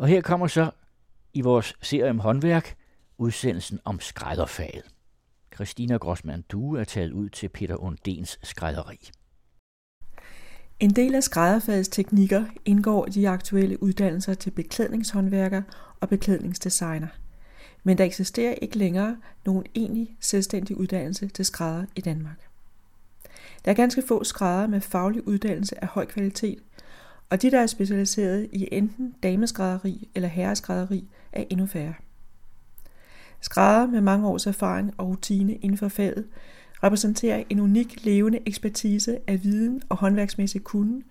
Og her kommer så i vores serie om håndværk udsendelsen om skrædderfaget. Christina Grossmann Due er taget ud til Peter Undens skrædderi. En del af skrædderfagets teknikker indgår i de aktuelle uddannelser til beklædningshåndværker og beklædningsdesigner. Men der eksisterer ikke længere nogen egentlig selvstændig uddannelse til skrædder i Danmark. Der er ganske få skrædder med faglig uddannelse af høj kvalitet, og de, der er specialiseret i enten dameskrædderi eller herreskrædderi, er endnu færre. Skrædder med mange års erfaring og rutine inden for faget repræsenterer en unik levende ekspertise af viden og håndværksmæssig kunde,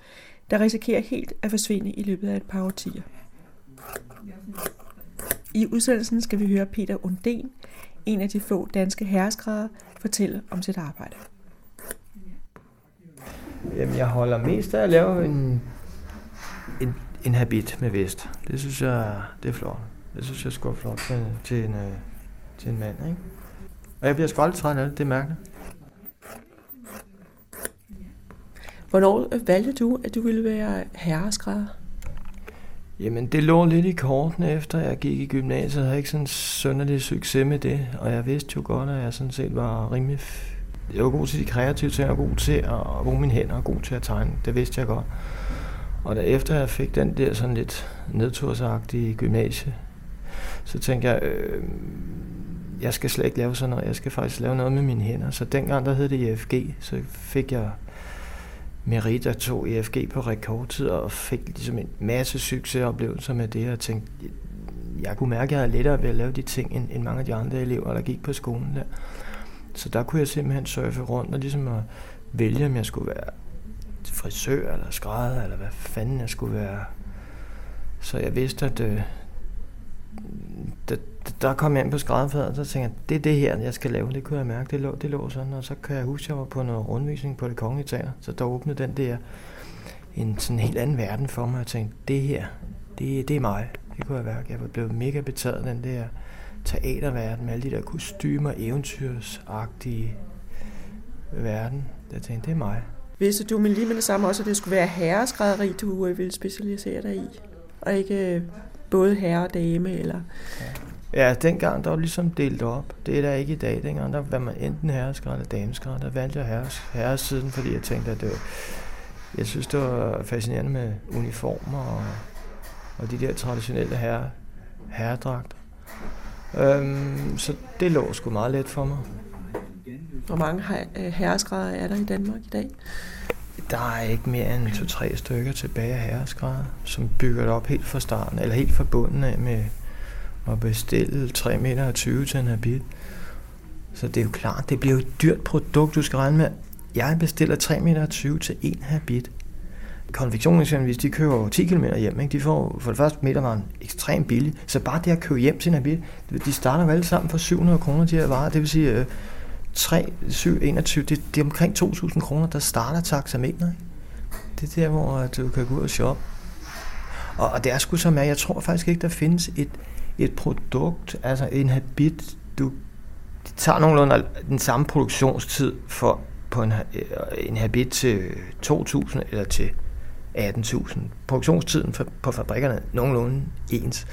der risikerer helt at forsvinde i løbet af et par årtier. I udsendelsen skal vi høre Peter Unden, en af de få danske herreskrædder, fortælle om sit arbejde. Jamen, jeg holder mest af at lave en, en, en habit med vest. Det synes jeg, det er flot. Det synes jeg er flot til, til, en, øh, til en mand, ikke? Og jeg bliver sgu aldrig træt af det, det er mærkeligt. Hvornår valgte du, at du ville være herreskrædder? Jamen, det lå lidt i kortene efter jeg gik i gymnasiet. Jeg havde ikke sådan sønderlig succes med det. Og jeg vidste jo godt, at jeg sådan set var rimelig... Jeg var god til de kreative ting, og god til at bruge mine hænder, og god til at tegne. Det vidste jeg godt. Og da efter jeg fik den der sådan lidt nedtursagtige gymnasie, så tænkte jeg, øh, jeg skal slet ikke lave sådan noget. Jeg skal faktisk lave noget med mine hænder. Så dengang, der hed det IFG, så fik jeg merit og tog IFG på rekordtid og fik ligesom en masse succesoplevelser med det, og tænkte, jeg kunne mærke, at jeg havde lettere ved at lave de ting, end, end mange af de andre elever, der gik på skolen der. Så der kunne jeg simpelthen surfe rundt og ligesom at vælge, om jeg skulle være frisør eller skrædder, eller hvad fanden jeg skulle være. Så jeg vidste, at øh, der, der kom jeg ind på skrædderfaget, og så tænkte jeg, det er det her, jeg skal lave. Det kunne jeg mærke, det lå, det lå sådan. Og så kan jeg huske, at jeg var på noget rundvisning på det kongelige teater. Så der åbnede den der en sådan helt anden verden for mig. Jeg tænkte, det her, det, det er mig. Det kunne jeg mærke. Jeg var blevet mega betaget af den der teaterverden med alle de der kostymer, eventyrsagtige verden. Jeg tænkte, det er mig. Vidste du men lige med det samme også, at det skulle være herreskrædderi, du øh, ville specialisere dig i? Og ikke øh, både herre og dame, eller... Ja. ja, dengang der var ligesom delt op. Det er der ikke i dag. Dengang der var man enten herreskræd eller dameskræd. Der valgte jeg herres, herresiden, fordi jeg tænkte, at det var, jeg synes, det var fascinerende med uniformer og, og de der traditionelle herre, herredragter. Øhm, så det lå sgu meget let for mig. Hvor mange øh, herreskrædder er der i Danmark i dag? Der er ikke mere end to-tre stykker tilbage af herresgrader, som bygger det op helt fra starten, eller helt fra bunden af med at bestille 3,20 meter til en habit. Så det er jo klart, det bliver jo et dyrt produkt, du skal regne med. Jeg bestiller 3,20 meter til en habit. Konfektionen, hvis de kører 10 km hjem, ikke? de får for det første metervaren ekstremt billig. Så bare det at købe hjem til en habit, de starter jo alle sammen for 700 kroner, de her varer. Det vil sige, øh, 3, 7, 21, det, det er omkring 2.000 kroner, der starter taxameter. Det er der, hvor øh, du kan gå ud og shoppe. Og, og det er sgu som er, jeg tror faktisk ikke, der findes et, et produkt, altså en habit, du det tager nogenlunde den samme produktionstid for på en, øh, en habit til 2.000 eller til 18.000. Produktionstiden for, på fabrikkerne er nogenlunde ens.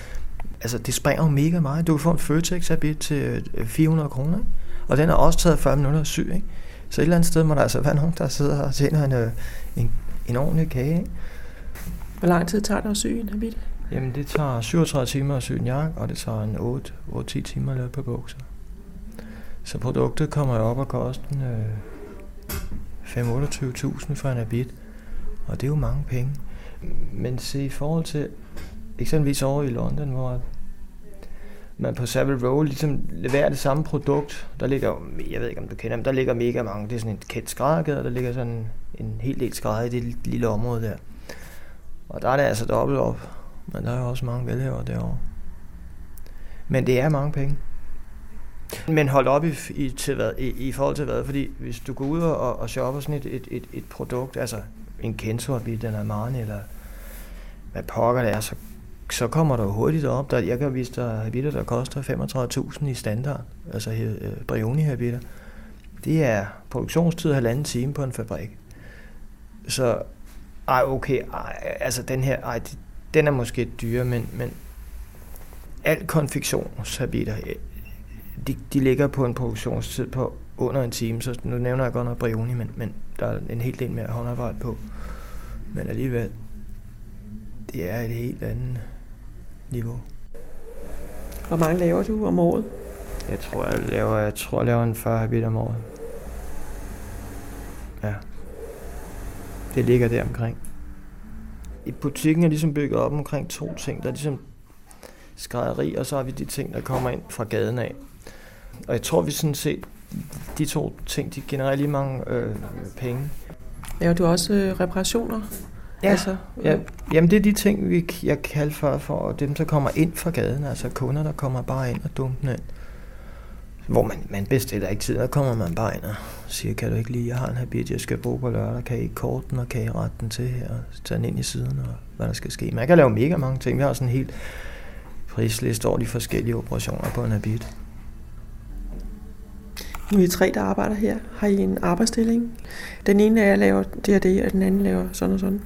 Altså, det springer jo mega meget. Du kan få en Føtex habit til øh, 400 kroner, ikke? Og den er også taget 40 minutter at sy, ikke? Så et eller andet sted må der altså være nogen, der sidder og tjener en, øh, en, en ordentlig kage, ikke? Hvor lang tid tager det at sy en habit? Jamen, det tager 37 timer at sy en jakke, og det tager en 8-10 timer at lave på bukser. Så produktet kommer jo op og koster øh, 5-28.000 for en habit, og det er jo mange penge. Men se i forhold til eksempelvis over i London, hvor man på Savile Row ligesom leverer det samme produkt. Der ligger, jeg ved ikke om du kender dem, der ligger mega mange. Det er sådan en kendt skræddergade, der ligger sådan en hel del skrædder i det lille område der. Og der er det altså dobbelt op. Men der er jo også mange velhæver derovre. Men det er mange penge. Men hold op i, i, til hvad, i, i forhold til hvad, fordi hvis du går ud og, og shopper sådan et, et, et, et produkt, altså en Kenzo den er Marne, eller hvad pokker det er, så så kommer der hurtigt op. Der, jeg kan vise dig habiter, der koster 35.000 i standard, altså øh, Brioni habiter. Det er produktionstid halvanden time på en fabrik. Så, ej okay, ej, altså den her, ej, den er måske dyre, men, men al konfektionshabiter, øh, de, de ligger på en produktionstid på under en time, så nu nævner jeg godt nok Brioni, men, men der er en hel del mere håndarbejde på. Men alligevel, det er et helt andet niveau. Hvor mange laver du om året? Jeg tror, jeg laver, jeg tror, jeg laver en 40 habit om året. Ja. Det ligger der omkring. I butikken er ligesom bygget op omkring to ting. Der er ligesom skrædderi, og så har vi de ting, der kommer ind fra gaden af. Og jeg tror, vi sådan set, de to ting, de genererer lige mange øh, penge. Laver du også øh, reparationer? Ja. Altså, ja. Jamen det er de ting, vi, jeg kalder for, for dem, der kommer ind fra gaden. Altså kunder, der kommer bare ind og dumper ind. Hvor man, man bestiller ikke tid, der kommer man bare ind og siger, kan du ikke lige, jeg har en habit, jeg skal bruge på lørdag, kan I kort den, og kan I rette den til her, og tage den ind i siden, og hvad der skal ske. Man kan lave mega mange ting. Vi har sådan en helt prisliste over de forskellige operationer på en habit. Nu er I tre, der arbejder her. Har I en arbejdsstilling? Den ene af jer laver det og det, og den anden laver sådan og sådan?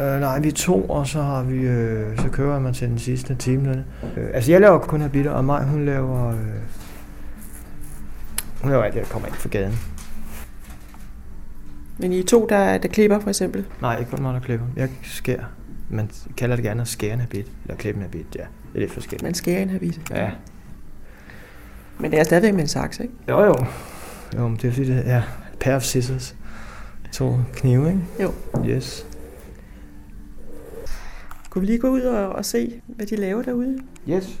Øh, nej, vi er to, og så har vi, øh, så kører man til den sidste time. Øh, altså jeg laver kun habitter, og mig, hun laver, øh, hun laver alt det, der kommer ind fra gaden. Men I er to, der, der klipper for eksempel? Nej, ikke kun mig, der klipper. Jeg skærer. Man kalder det gerne at skære en habit, eller klippe en habit, ja. Det er lidt forskelligt. Man skærer en habit? Ja. Men det er stadigvæk med en saks, ikke? Jo, jo. Jo, men det er fordi, det er pair of scissors. To knive, ikke? Jo. Yes. Kunne vi lige gå ud og, og se, hvad de laver derude? Yes.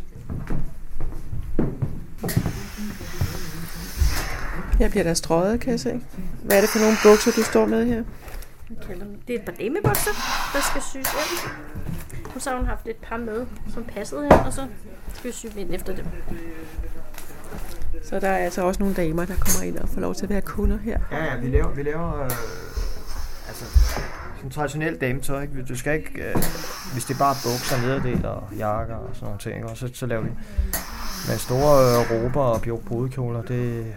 Her bliver der strøget, kan jeg se. Hvad er det for nogle bukser, du står med her? Det er et par damebukser, der skal syes ind. Og så har hun haft et par med, som passede her, og så skal vi sy dem ind efter dem. Så der er altså også nogle damer, der kommer ind og får lov til at være kunder her. Ja, ja, vi laver, vi laver øh, altså, sådan traditionelt dametøj. Ikke? Du skal ikke, øh, hvis det er bare bukser, nederdel og jakker og sådan nogle ting, ikke? Og så, så laver vi med store øh, råber og brudekjoler. Det,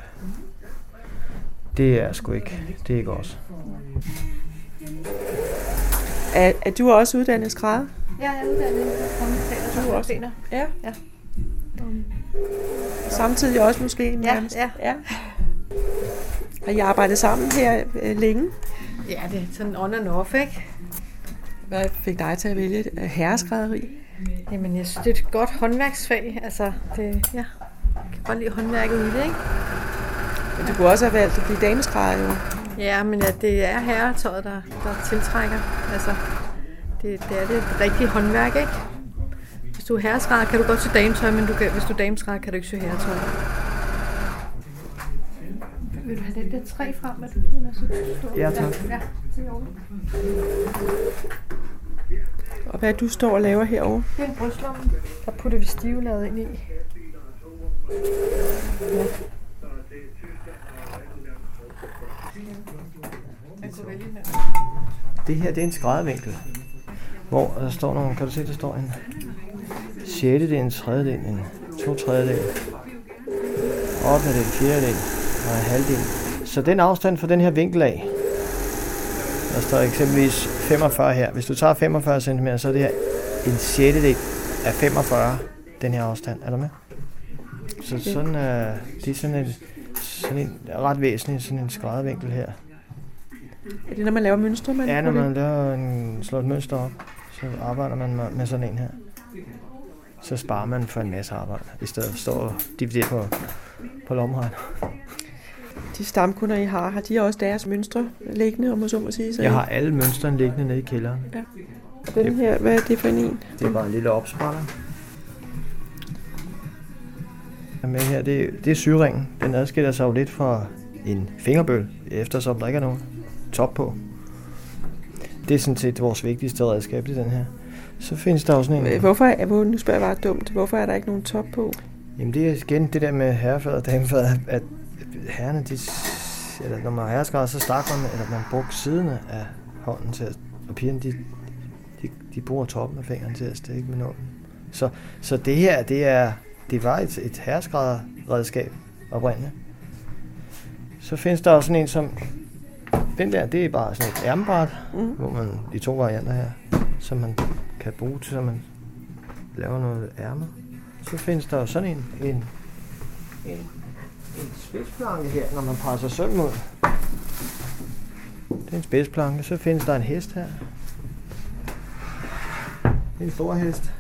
det er sgu ikke, det er ikke os. Er, er du også uddannet skrædder? Ja, jeg er uddannet Du er også? Ja. Ja. Samtidig også måske Ja, ja. ja. Har I arbejdet sammen her øh, længe? Ja, det er sådan on and off, ikke? Hvad fik dig til at vælge et herreskrædderi? Jamen, jeg synes, det er et godt håndværksfag. Altså, det, ja, jeg kan godt lide håndværket i det, ikke? Men du kunne også have valgt at blive dameskrædder jo. Ja, men ja, det er herretøjet, der, der tiltrækker. Altså, det, det er det rigtige håndværk, ikke? Hvis du er herreskrædder, kan du godt sy dametøj, men du kan, hvis du er dameskrædder, kan du ikke sy herretøj. Vil du have den der træ frem, at du Ja, tak. Ja, det er ordentligt. Og hvad du står og laver herovre? Det er en brystlomme. Der putter vi stivlaget ind i. Det her, det er en skræddervinkel. Hvor der står nogle, kan du se, der står en 6. del, en 3. del, en 2 3. del, 8. del, 4. del og en halvdel. Så den afstand fra den her vinkel af, der står eksempelvis 45 her. Hvis du tager 45 cm, så er det her en 6. del af 45, den her afstand. Er du med? Så sådan, øh, det er sådan en, sådan en ret væsentlig sådan en skræddervinkel her. Er det, når man laver mønstre? Man Ja, når man laver en, slår et mønster op, så arbejder man med, med sådan en her. Så sparer man for en masse arbejde, i stedet for at stå og dividere på, på lommeregn. De stamkunder, I har, har de også deres mønstre liggende, om man så må sige? Så Jeg har alle mønstrene liggende nede i kælderen. den her, hvad er det for en? Det er bare en lille opsprætter. Og med her, det, det er syringen. Den adskiller sig jo lidt fra en fingerbøl, eftersom der ikke er nogen top på. Det er sådan set vores vigtigste redskab i den her. Så findes der også sådan en... Hvorfor, er, hvor, nu spørger jeg bare dumt, hvorfor er der ikke nogen top på? Jamen det er igen det der med herrefad og damefad, at herrerne, de, eller når man herreskrædder, så starter man at man bruger siderne af hånden til at, og pigerne, de, de, de bruger toppen af fingeren til at stikke med nålen. Så, så det her, det er, det var et, et herreskrædderredskab oprindeligt. Så findes der også sådan en, som, den der, det er bare sådan et ærmebræt, Mm. hvor man, de to varianter her, som man kan bruge til, så man laver noget ærmer. så findes der jo sådan en, en, en, en spidsplanke her, når man presser søm ud. Det er en spidsplanke. Så findes der en hest her. Det er en stor hest.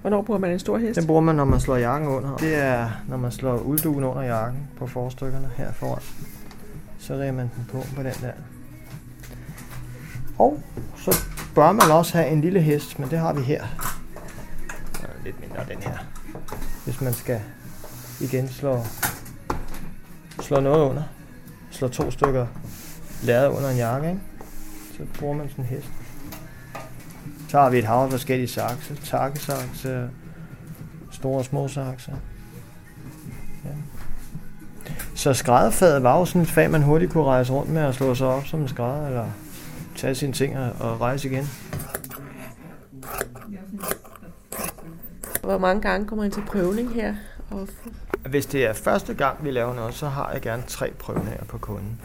Hvornår bruger man en stor hest? Den bruger man, når man slår jakken under. Det er, når man slår ulduen under jakken på forstykkerne her foran. Så riger man den på på den der. Og så bør man også have en lille hest, men det har vi her. Lidt mindre den her. Hvis man skal igen slå, slår noget under. Slår to stykker lærred under en jakke, ikke? Så bruger man sådan en hest. Så har vi et hav af forskellige sakse. Takkesakse, store og små sakse. Ja. Så skrædderfaget var jo sådan et fag, man hurtigt kunne rejse rundt med og slå sig op som en skrædder, eller tage sine ting og rejse igen. Hvor mange gange kommer I til prøvning her? Og hvis det er første gang, vi laver noget, så har jeg gerne tre prøvninger på kunden.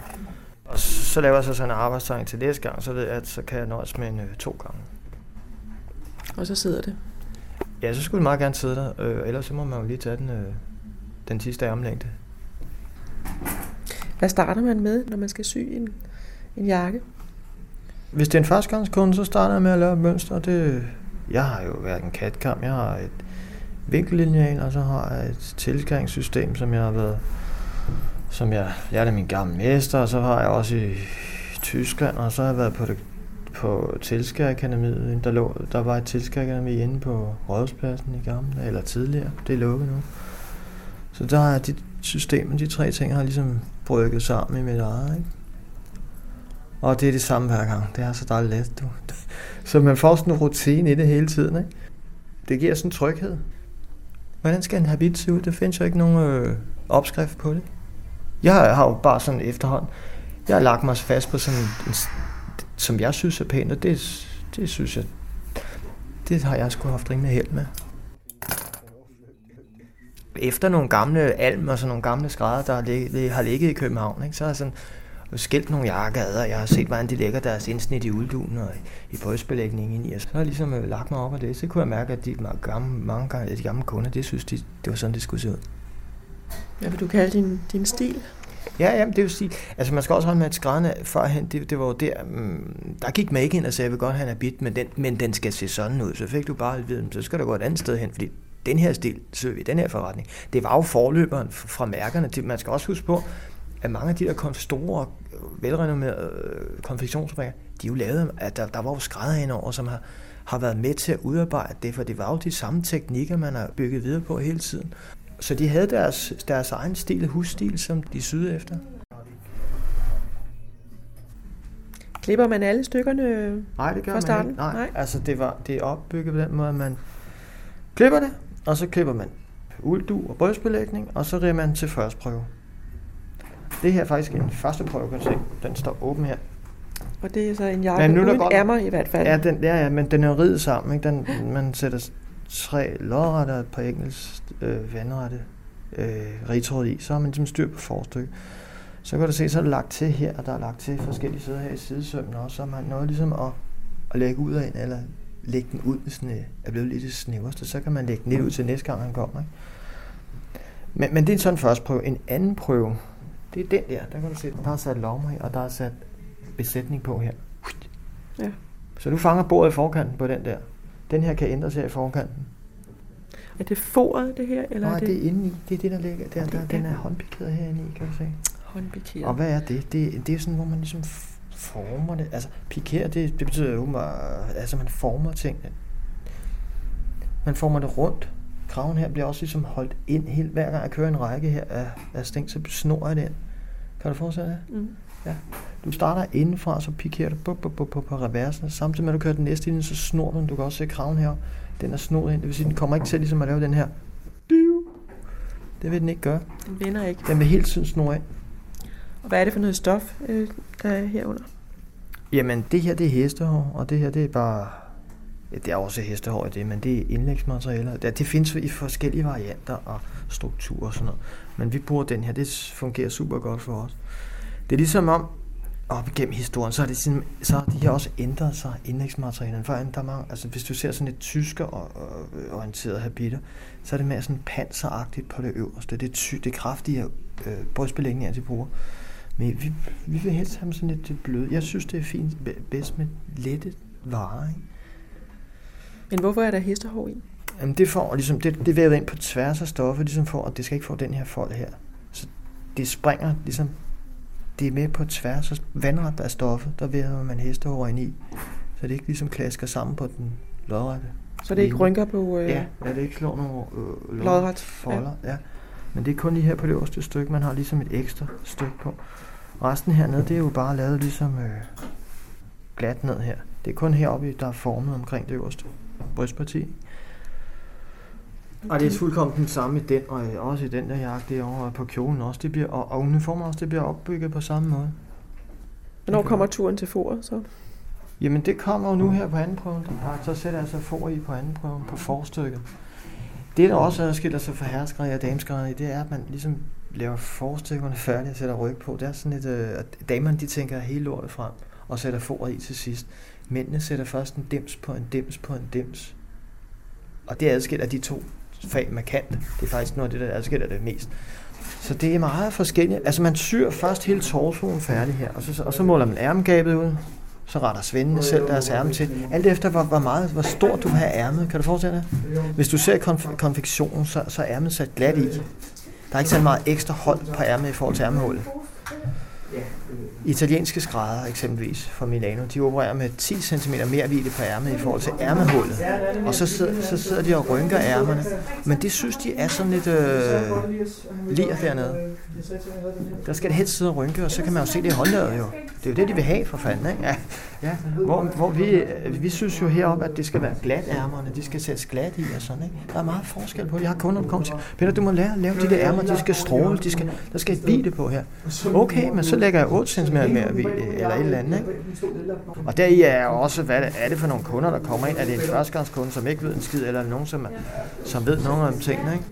Og så laver jeg så sådan en arbejdstegn til næste gang, så ved jeg, at så kan jeg nøjes med en øh, to gange. og så sidder det. Ja, så skulle det meget gerne sidde der. Øh, ellers så må man jo lige tage den, øh, den sidste armlængde. Hvad starter man med, når man skal sy en, en jakke? Hvis det er en førstegangskunde, så starter jeg med at lave et mønster. Det, jeg har jo været en katkam, jeg har et vinkellinjal, og så har jeg et tilgangssystem, som jeg har været som jeg, jeg er min gamle mester, og så har jeg også i Tyskland, og så har jeg været på det på Tilskærakademiet. Der, lå, der var et Tilskærakademi inde på Rådhuspladsen i gamle, eller tidligere. Det er lukket nu. Så der er de systemer, de tre ting har ligesom brygget sammen i mit eget, ikke? Og det er det samme hver gang. Det er så dejligt let, du. Så man får sådan en rutine i det hele tiden, ikke? Det giver sådan en tryghed. Hvordan skal en habit se ud? Der findes jo ikke nogen øh, opskrift på det. Jeg har jo bare sådan efterhånden, jeg har lagt mig fast på sådan en, som jeg synes er pænt, og det, det synes jeg, det har jeg sgu haft rimelig held med. Efter nogle gamle alm og sådan nogle gamle skrædder, der har ligget, har ligget i København, ikke, så har jeg sådan skilt nogle jakker ad, og jeg har set, hvordan de lægger deres indsnit i ulduen og i brystbelægningen ind i. Og så har jeg ligesom øh, lagt mig op af det. Så kunne jeg mærke, at de gamle, mange gange, de gamle kunder, det synes de, det var sådan, det skulle se ud. Hvad vil du kalde din, din stil? Ja, ja, det vil sige, altså man skal også holde med, at skrædderne førhen, det, det var jo der, mm, der gik man ikke ind og sagde, jeg vil godt have en habit, men den, men den skal se sådan ud. Så fik du bare at vide, så skal du gå et andet sted hen, fordi den her stil, så vi den her forretning, det var jo forløberen fra mærkerne. Man skal også huske på, at mange af de der store, velrenommerede øh, konfektionsfabrikker, de er jo lavet, at der, der var jo skrædder over, som har, har været med til at udarbejde det, for det var jo de samme teknikker, man har bygget videre på hele tiden. Så de havde deres, deres egen stil, husstil, som de syede efter. Klipper man alle stykkerne Nej, det gør fra man starten? ikke. Nej, Nej. Altså, det, var, det er opbygget på den måde, at man klipper det, og så klipper man ulddu og brystbelægning, og så riger man til første prøve. Det her er faktisk en første prøve, kan se. Den står åben her. Og det er så en jakke Men nu uden godt- ærmer i hvert fald. Ja, den, ja, ja, men den er ridet sammen. Ikke? Den, man sætter tre lodrette og et par engelsk øh, vandrette øh, ritråd i. Så har man ligesom styr på forstykke. Så kan du se, så er der lagt til her, og der er lagt til forskellige sider her i sidesømmen også. Så har man noget ligesom at, at lægge ud af en, eller lægge den ud, hvis den øh, er blevet lidt det snæverste. Så kan man lægge den lidt ud til næste gang, han kommer. Ikke? Men, men det er sådan en første prøve. En anden prøve, det er den der. Der kan du se, der er sat lommer i, og der er sat besætning på her. Ja. Så du fanger bordet i forkanten på den der. Den her kan ændres her i forkanten. Er det foret, det her? Eller Nej, er det, det er inde i. Det er det, der ligger der. der den er- er håndpikeret herinde i, kan du se. håndpikeret? Og hvad er det? Det, det er sådan, hvor man ligesom former det. Altså, pikere, det, det betyder jo, at altså, man former tingene. Man former det rundt. Kraven her bliver også ligesom holdt ind helt. Hver gang jeg kører en række her af, af sting, så snor jeg den. Kan du dig det? Mm. Du starter indenfra, så pikerer du på, på, på, på, på reversen. Samtidig med, at du kører den næste linje, så snor du den. Du kan også se kraven her. Den er snoet ind. Det vil sige, den kommer ikke til ligesom at lave den her. Det vil den ikke gøre. Den vender ikke. Den vil hele tiden snurre ind. Og hvad er det for noget stof, øh, der er herunder? Jamen, det her det er hestehår, og det her det er bare... Det er også hestehår i det, men det er indlægsmaterialer. Det, det findes i forskellige varianter og strukturer og sådan noget. Men vi bruger den her, det fungerer super godt for os. Det er ligesom om, op igennem historien, så er, det sådan, så har de her også ændret sig, indlægsmaterialerne. Før, der mange, altså hvis du ser sådan et tysker orienteret habiter, så er det mere sådan panseragtigt på det øverste. Det er, ty, det er kraftige øh, brystbelægninger, de bruger. Men vi, vi vil helst have sådan lidt bløde. Jeg synes, det er fint bedst med lette varer. Ikke? Men hvorfor er der hestehår i? Jamen det får ligesom, det, det vævet ind på tværs af stoffet, ligesom for, at det skal ikke få den her fold her. Så det springer ligesom, det er med på tværs af vandret af stoffet, der væver man hestehår ind i. Så det ikke ligesom klasker sammen på den lodrette. Så det ikke rynker på... Øh... Ja, ja, det ikke slår nogle øh, lodret folder. Ja. ja. Men det er kun lige her på det øverste stykke, man har ligesom et ekstra stykke på. Resten hernede, det er jo bare lavet ligesom øh, glat ned her. Det er kun heroppe, der er formet omkring det øverste brystparti. Og det er fuldkommen den samme i den, og også i den der jakke derovre på kjolen også. Det bliver, og, og uniformen også, det bliver opbygget på samme måde. Hvornår kommer turen til for så? Jamen det kommer jo nu her på anden prøven. Så sætter jeg så for i på anden prøven på forstykket. Det, der også adskiller sig fra herskræderi og dameskræderi, det er, at man ligesom laver forstykkerne færdige og sætter ryg på. Det er sådan et, øh, at damerne de tænker hele lortet frem og sætter for i til sidst. Mændene sætter først en dims på en dims på en dims. Og det adskiller de to fag markant. Det er faktisk noget af det, der adskiller det mest. Så det er meget forskelligt. Altså man syr først hele torsoen færdig her, og så, og så måler man ærmegabet ud, så retter svendene selv deres ærme til. Alt efter, hvor, hvor, meget, hvor stort du har ærmet. Kan du forestille dig? Hvis du ser konf- konfektionen, så, så er ærmet sat glat i. Der er ikke så meget ekstra hold på ærmet i forhold til ærmehullet. Italienske skrædder eksempelvis fra Milano, de opererer med 10 cm mere hvile på ærmet i forhold til ærmehullet. Og så sidder, så sidder de og rynker ærmerne. Men det synes de er sådan lidt øh, lir dernede. Der skal det helst sidde og rynke, og så kan man jo se det i håndlaget jo. Det er jo det, de vil have for fanden, ikke? Ja. ja. Hvor, hvor vi, øh, vi synes jo heroppe, at det skal være glat ærmerne, de skal sættes glat i og sådan, ikke? Der er meget forskel på det. Jeg har kunder, der kommer til, Peter, du må lære at lave de der ærmer, de skal stråle, de skal, der skal et hvide på her. Okay, men så lægger jeg 8 cm hvide, eller et eller andet, ikke? Og deri er også, hvad er det for nogle kunder, der kommer ind? Er det en førstegangskunde, som ikke ved en skid, eller nogen, som, som ved nogle om tingene, ikke?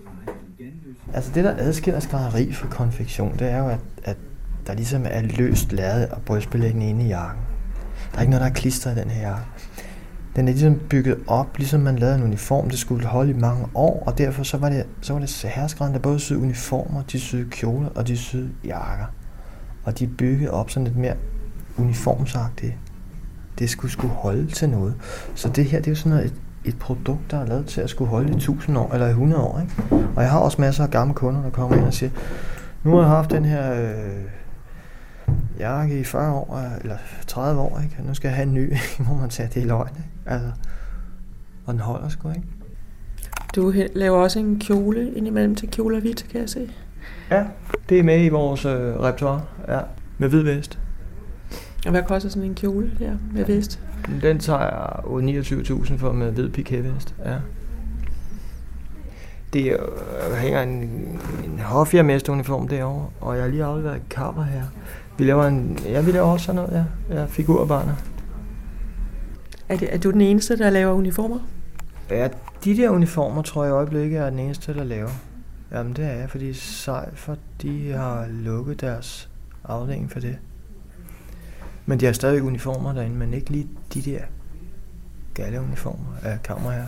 Altså det, der adskiller skrædderi fra konfektion, det er jo, at, at der ligesom er løst lavet og brystbelæggende inde i jakken. Der er ikke noget, der er klistret i den her jakke. Den er ligesom bygget op, ligesom man lavede en uniform, det skulle holde i mange år, og derfor så var det, så var det herskræderen, der både syede uniformer, de syede kjoler og de syede jakker. Og de byggede op sådan lidt mere uniformsagtigt. Det skulle skulle holde til noget. Så det her, det er jo sådan noget, et, et produkt, der er lavet til at skulle holde i 1000 år, eller i 100 år. Ikke? Og jeg har også masser af gamle kunder, der kommer ind og siger, nu har jeg haft den her øh, jakke i 40 år, øh, eller 30 år, ikke? nu skal jeg have en ny, hvor man tager det i løgn. Ikke? Altså, og den holder sgu, ikke? Du laver også en kjole indimellem til kjole og hvidt, kan jeg se. Ja, det er med i vores øh, repertoire, ja, med hvid vest. Og hvad koster sådan en kjole der med vest? Den tager jeg 29.000 for med hvid pikévest, ja. Det øh, hænger en, en hofjermesteruniform derovre, og jeg har lige afleveret kapper her. Vi laver en, ja, vi laver også sådan noget, ja. ja figurbarner. Er, det, er du den eneste, der laver uniformer? Ja, de der uniformer tror jeg i øjeblikket er den eneste, der laver. Jamen det er jeg, fordi Seifer, de har lukket deres afdeling for det. Men de har stadig uniformer derinde, men ikke lige de der galleuniformer af kammer her.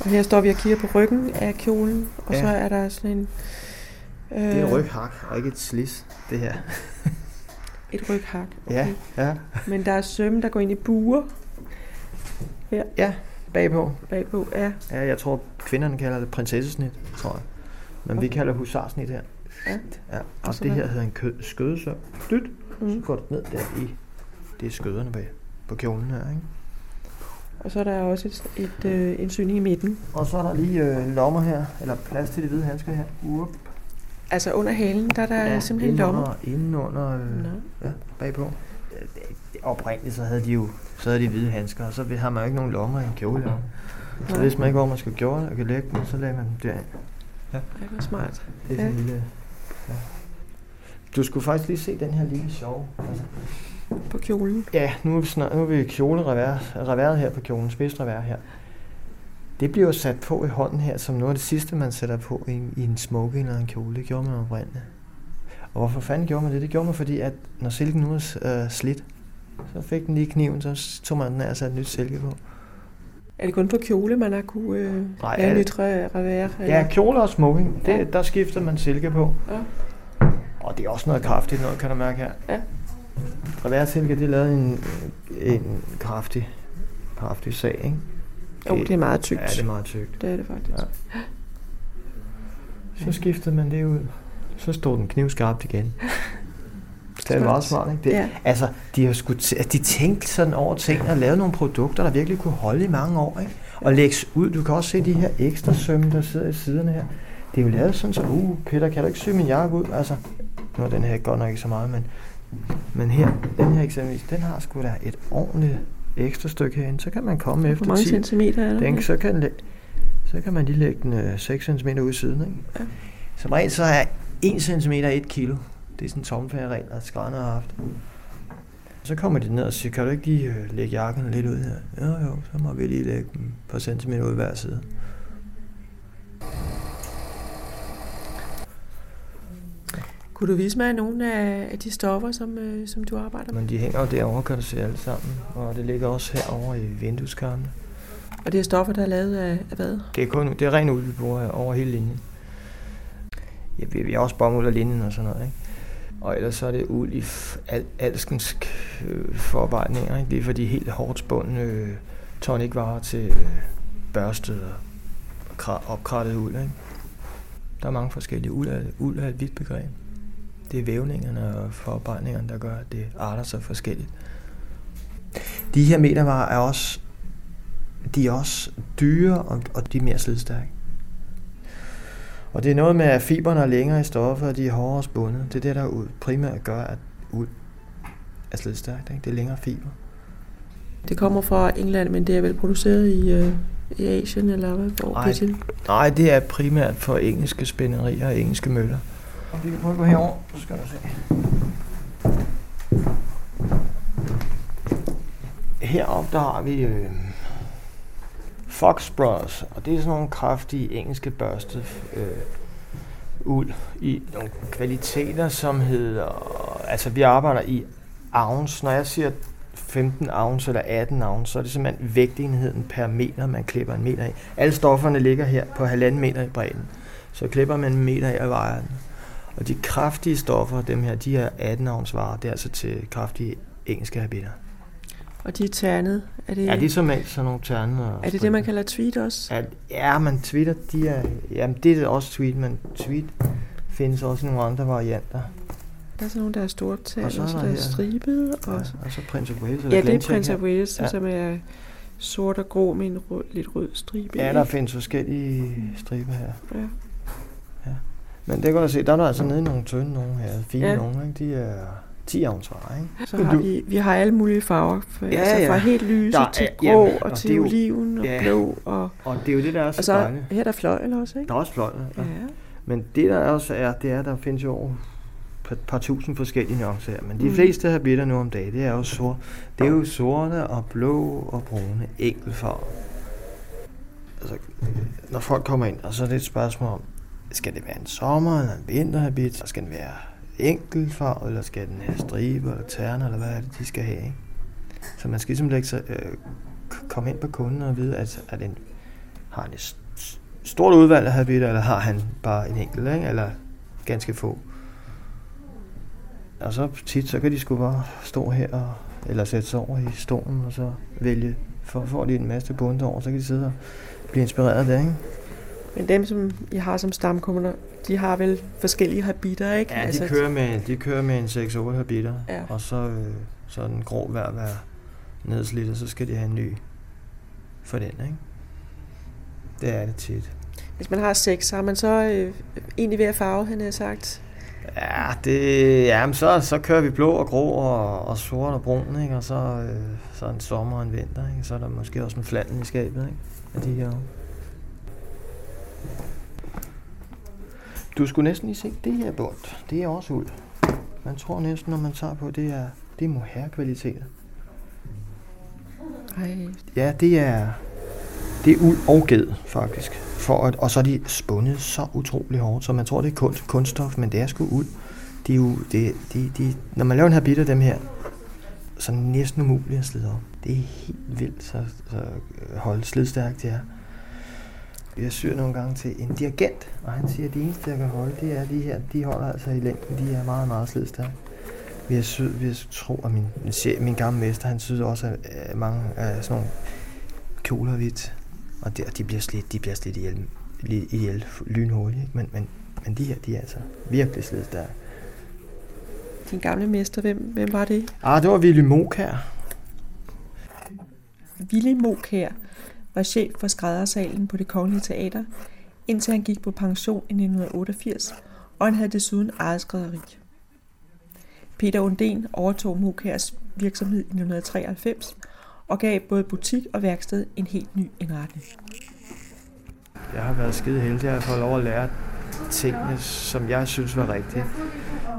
Og her står vi og kigger på ryggen af kjolen, og ja. så er der sådan en... Øh, det er ryghak, og ikke et slis, det her. et ryghak, okay. Ja, ja. Men der er sømme, der går ind i buer. Her. Ja, bagpå. Bagpå, ja. Ja, jeg tror, kvinderne kalder det prinsessesnit, tror jeg. Men okay. vi kalder husarsnit her. Ja. ja. Og, og det her hedder en kød, skødesøm. Dyt. Mm. Så går det ned der i det er skøderne på, på kjolen her, ikke? Og så er der også et, et, øh, en syning i midten. Og så er der lige øh, lommer her, eller plads til de hvide handsker her. Up. Altså under halen, der er der ja, simpelthen inden lommer? Inden under, øh, ja, bagpå. Oprindeligt så havde de jo så havde de hvide handsker, og så har man jo ikke nogen lommer i en kjole. Så hvis man ikke hvor man skal gøre det og kan lægge den, så lagde man dem derind. Ja. Det var smart. Det er ja. lille... Ja. Du skulle faktisk lige se den her lille sjov. Altså. På kjolen? Ja, nu er vi, snart, nu er vi kjole her på kjolen, spidsrevær her. Det bliver jo sat på i hånden her, som noget af det sidste, man sætter på i, i en smoking eller en kjole. Det gjorde man oprindeligt. Og hvorfor fanden gjorde man det? Det gjorde man, fordi at når silken nu er øh, slidt, så fik den lige kniven, så tog man den af og satte nyt silke på. Er det kun på kjole, man har kunne øh, Nej, lave nyt revær? Ja, kjole og smoking, det, Ja. der skifter man silke på. Ja. Og det er også noget kraftigt noget, kan du mærke her. Ja. Reværsilke, det er lavet en, en kraftig, kraftig sag, ikke? Jo, det er meget tykt. Ja, det er meget tykt. det er det faktisk. Ja. Så skiftede man det ud. Så stod den knivskarpt igen. Det er meget smart, ikke? Det, Ja. Altså, de har sgu t- de tænkte sådan over tingene og lavet nogle produkter, der virkelig kunne holde i mange år, ikke? Og lægges ud. Du kan også se de her ekstra sømme, der sidder i siderne her. Det er jo lavet sådan så, uh, Peter, kan du ikke sy min jakke ud? Altså, nu er den her godt nok ikke så meget, men, men her, den her eksempelvis, den har sgu da et ordentligt ekstra stykke herinde. Så kan man komme Hvor efter mange 10. centimeter er? Den, så, kan, læ- så kan man lige lægge den øh, 6 cm ud i siden. Ikke? Ja. Som regel så er 1 cm 1 kilo. Det er sådan en tommelfingerregel, at skrædder har haft. Så kommer de ned og siger, kan du ikke lige øh, lægge jakken lidt ud her? Jo, jo, så må vi lige lægge dem et par centimeter ud hver side. Kunne du vise mig nogle af, af de stoffer, som, øh, som du arbejder med? Men de hænger jo derovre, kan du se alle sammen. Og det ligger også herovre i vindueskarmene. Og det er stoffer, der er lavet af, af hvad? Det er, kun, det er ren her over hele linjen. Ja, vi, vi har også bomuld og linjen og sådan noget, ikke? Og ellers så er det uld i al, alskens øh, forarbejdninger, ikke? lige for de helt hårdt spundne øh, tonicvarer til øh, børstet og opkrattet uld, ikke? Der er mange forskellige. Uld er, uld er et vidt begreb. Det er vævningerne og forarbejdningerne, der gør, at det arter sig forskelligt. De her metervarer er også de er også dyre, og, og de er mere slidstærke. Og det er noget med, at fiberne er længere i stoffet, og de er hårdere spundet. Det er det, der ud- primært gør, at uld er slidstærkt. Ikke? Det er længere fiber. Det kommer fra England, men det er vel produceret i, øh, i Asien, eller hvad? Hvor Nej. det til? Nej, det er primært for engelske spænderier og engelske møller. Og vi kan prøve at gå herover, så skal du se. Heroppe, der har vi øh, Fox Bros, og det er sådan nogle kraftige engelske børste øh, uld i nogle kvaliteter, som hedder... Altså, vi arbejder i ounce. Når jeg siger 15 ounce eller 18 ounce, så er det simpelthen vægtenheden per meter, man klipper en meter af. Alle stofferne ligger her på halvanden meter i bredden. Så klipper man en meter af og vejer den. Og de kraftige stoffer, dem her, de er 18 ounce varer. Det er altså til kraftige engelske habitter. Og de er ternet. Er det, Ja, de er som helst sådan nogle terne. og er det det, man kalder tweet også? at, ja, man tweeter, de er, jamen det er også tweet, men tweet findes også nogle andre varianter. Der er sådan nogle, der er stort ternet, Og så er der der er stribet. Og, Ja, og så Prince of Wales. ja, det er Prince of Wales, Ja. som er sort og grå med en rød, lidt rød stribe. Ja, ikke? der findes forskellige striber her. Ja. Men det kan du se, der er der altså nede nogle tynde nogle her, fine Ja. ja. nogle, ikke? de er 10 ounce varer, ikke? Så har vi, vi har alle mulige farver. For, Ja, altså ja. fra helt lyse Der er- til grå jamen, og og til jo- oliven og ja. blå. Og, Og det er jo det, der er så, og så dejligt. her er der fløjl også, ikke? Der er også fløjter. Ja. Ja. Men det der også er, det er, der findes jo over et par tusind forskellige nuancer her. Men de Mm. fleste habitter nu om dagen, det er jo sort. Det er jo sorte og blå og brune enkeltfarver. Altså, når folk kommer ind, og så er det et spørgsmål om, skal det være en sommer eller en vinterhabit? Skal den være enkeltfarvet, eller skal den have striber eller terner, eller hvad er det, de skal have? Ikke? Så man skal ligesom lægge sig, øh, komme ind på kunden og vide, at, at den, har han et stort udvalg af habiter, eller har han bare en enkelt, ikke? eller ganske få. Og så tit, så kan de sgu bare stå her, og, eller sætte sig over i stolen, og så vælge, for får de en masse bunde over, så kan de sidde og blive inspireret af det, ikke? Men dem, som I har som stamkunder, de har vel forskellige habiter, ikke? Ja, de kører med, de kører med en 6-8 habitter, Ja. og så, øh, så er den grå hver hver nedslidt, og så skal de have en ny for den, ikke? Det er det tit. Hvis man har seks, så har man så øh, egentlig ved at farve, han har sagt. Ja, det, ja men så, så kører vi blå og grå og, og sort og brun, ikke? og så, øh, så en sommer og en vinter. Ikke? Så er der måske også en flanden i skabet ikke? af de her. Du skulle næsten lige se det her bund. Det er også uld. Man tror næsten, når man tager på, det er, det er mohair-kvaliteter. Ej, Ja, det er, det er uld og ged, faktisk. For at, og så er de spundet så utrolig hårdt, så man tror, det er kunst, kunststof, men det er sgu uld. de er jo, de, de, de, når man laver en habit af dem her, så er det næsten umuligt at slide op. Det er helt vildt, så, så holde slidstærkt det er. Jeg syr nogle gange til en dirigent, og han siger, at de eneste, jeg kan holde, det er de her. De holder altså i længden. De er meget, meget slidstærke. Vi har, syd, vi har tro, min, min, min gamle mester, han synes også, at mange af sådan nogle kjoler hvidt. Og de, de bliver slidt, de bliver slidt ihjel, ihjel lynhurtigt. Men, men, men de her, de er altså virkelig slidstærke. Din gamle mester, hvem, hvem var det? Ah, det var Willy Mokær. Willy Mokær var chef for skræddersalen på det Kongelige Teater, indtil han gik på pension i 1988, og han havde desuden eget skrædderi. Peter Unden overtog Mokærs virksomhed i 1993 og gav både butik og værksted en helt ny indretning. Jeg har været skide heldig at få lov at lære tingene, som jeg synes var rigtige.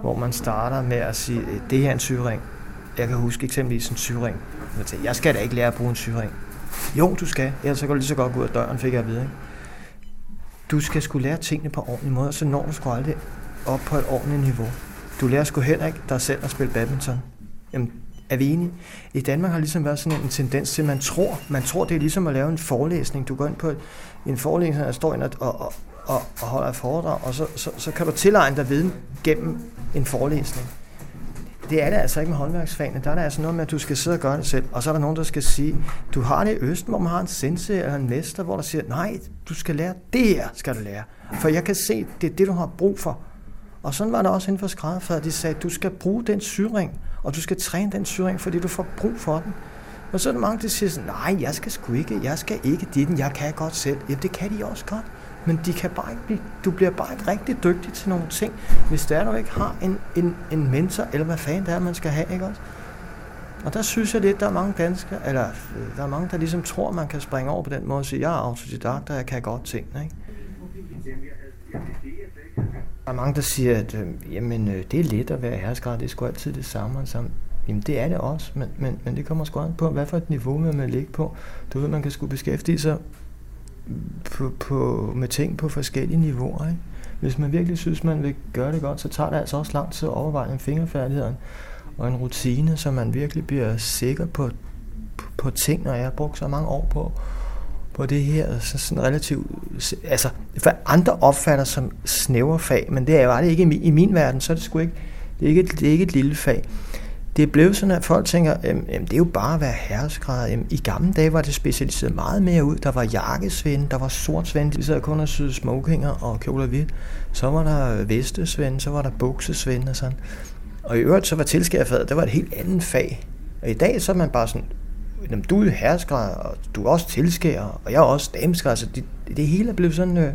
Hvor man starter med at sige, det her er en syring. Jeg kan huske eksempelvis en syring. Jeg skal da ikke lære at bruge en syring. Jo, du skal. Ellers så kan du lige så godt gå ud af døren, fik jeg at vide. Ikke? Du skal skulle lære tingene på ordentlig måde, så når du sgu aldrig op på et ordentligt niveau. Du lærer sgu heller ikke dig selv at spille badminton. Jamen, er vi enige? I Danmark har ligesom været sådan en tendens til, at man tror, man tror, det er ligesom at lave en forelæsning. Du går ind på en forelæsning, og står ind og, og, og, og holder et foredrag, og så, så, så kan du tilegne dig viden gennem en forelæsning. Det er det altså ikke med håndværksfagene. Der er det altså noget med, at du skal sidde og gøre det selv. Og så er der nogen, der skal sige, du har det i Østen, hvor man har en sensei eller en mester, hvor der siger, nej, du skal lære det her, skal du lære. For jeg kan se, det er det, du har brug for. Og sådan var det også inden for skrædderfaget. De sagde, du skal bruge den syring, og du skal træne den syring, fordi du får brug for den. Og så er der mange, der siger sådan, nej, jeg skal sgu ikke, jeg skal ikke dit, jeg kan godt selv. Jamen, det kan de også godt. Men de kan bare ikke blive, du bliver bare ikke rigtig dygtig til nogle ting, hvis der du ikke har en, en, en mentor, eller hvad fanden det er, man skal have, ikke også? Og der synes jeg lidt, der er mange danskere, eller øh, der er mange, der ligesom tror, man kan springe over på den måde og sige, jeg er autodidakt, og jeg kan godt ting, ikke? Der er mange, der siger, at øh, jamen, øh, det er let at være herskere, det er sgu altid det samme og samme. Jamen det er det også, men, men, men det kommer sgu an på, hvad for et niveau man vil ligge på. Du ved, man kan sgu beskæftige sig på, på, med ting på forskellige niveauer. Ikke? Hvis man virkelig synes, man vil gøre det godt, så tager det altså også lang tid at overveje en fingerfærdighed og en rutine, så man virkelig bliver sikker på, på, på ting, når jeg har brugt så mange år på, på det her så sådan relativt, altså for andre opfatter som snæver fag, men det er jo det ikke i, i min verden, så er det sgu ikke, det er ikke, det er ikke et lille fag det er blevet sådan, at folk tænker, jamen, det er jo bare at være herresgrad. Øhm, I gamle dage var det specialiseret meget mere ud. Der var jakkesvend, der var sortsvend, de sad kun og syede smokinger og kjoler hvidt. Så var der vestesvend, så var der buksesvend og sådan. Og i øvrigt så var tilskærfaget, det var et helt andet fag. Og i dag så er man bare sådan, jamen, du er herresgrad, og du er også tilskærer, og jeg er også dameskærer, så det, det hele er blevet sådan... Øh,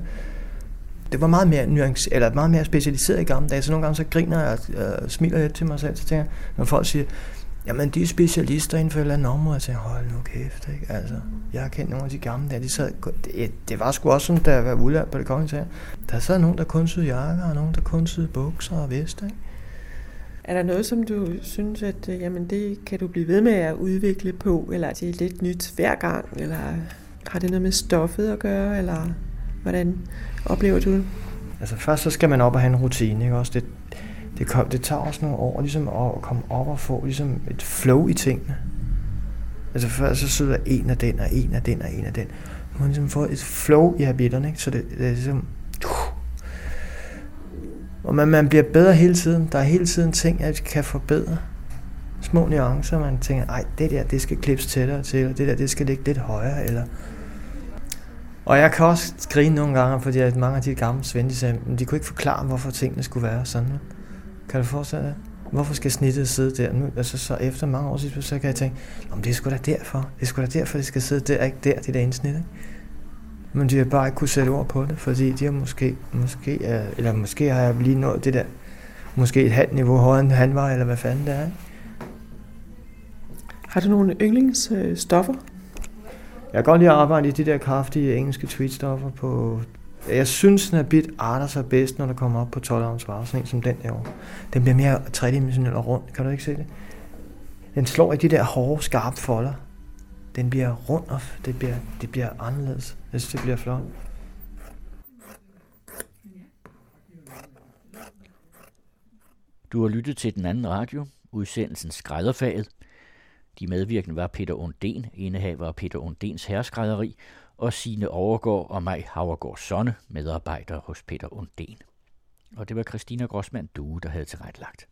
det var meget mere, nuance, eller meget mere specialiseret i gamle dage, så nogle gange så griner jeg og øh, smiler lidt til mig selv, så tænker når folk siger, jamen de er specialister inden for et eller andet område, jeg tænker, hold nu kæft, ikke? Altså, jeg har kendt nogle af de gamle der, de sad, det, det var sgu også sådan, da jeg var udlært på det kongelige Der sad nogen, der kun syede jakker, og nogen, der kun syede bukser og vest, ikke? Er der noget, som du synes, at øh, jamen, det kan du blive ved med at udvikle på, eller det lidt nyt hver gang, eller har det noget med stoffet at gøre, eller? Hvordan oplever du det? Altså først så skal man op og have en rutine, ikke også? Det, det, kom, det tager også nogle år ligesom at komme op og få ligesom et flow i tingene. Altså først så sidder en af den, og en af den, og en af den. Man ligesom får et flow i habitterne, ikke? Så det, det er ligesom... Uh. Og man, man bliver bedre hele tiden. Der er hele tiden ting, jeg kan forbedre. Små nuancer, man tænker, ej, det der, det skal klippes tættere til, og det der, det skal ligge lidt højere, eller og jeg kan også grine nogle gange, fordi at mange af de gamle svende, sagde, de kunne ikke forklare, hvorfor tingene skulle være sådan. Kan du forestille dig? Hvorfor skal snittet sidde der nu? Altså så efter mange år siden, så kan jeg tænke, om det er sgu da derfor. Det er sgu da derfor, det skal sidde der, ikke der, det der indsnit. Ikke? Men de har bare ikke kunne sætte ord på det, fordi de har måske, måske, eller måske har jeg lige nået det der, måske et halvt niveau højere end han var, eller hvad fanden det er. Ikke? Har du nogle yndlingsstoffer? Jeg kan godt lide at arbejde i de der kraftige engelske tweetstoffer på... Jeg synes, at bit arter sig bedst, når der kommer op på 12 ounce varer, sådan en som den derovre. Den bliver mere tredimensionel og rund. Kan du ikke se det? Den slår i de der hårde, skarpe folder. Den bliver rund, og det bliver, det bliver anderledes. Jeg synes, det bliver flot. Du har lyttet til den anden radio, udsendelsen Skrædderfaget. De medvirkende var Peter Unden, indehaver af Peter Undens herskrædderi, og sine Overgaard og Maj Havregård Sonne, medarbejder hos Peter Unden. Og det var Christina Grossmann Due, der havde tilrettelagt.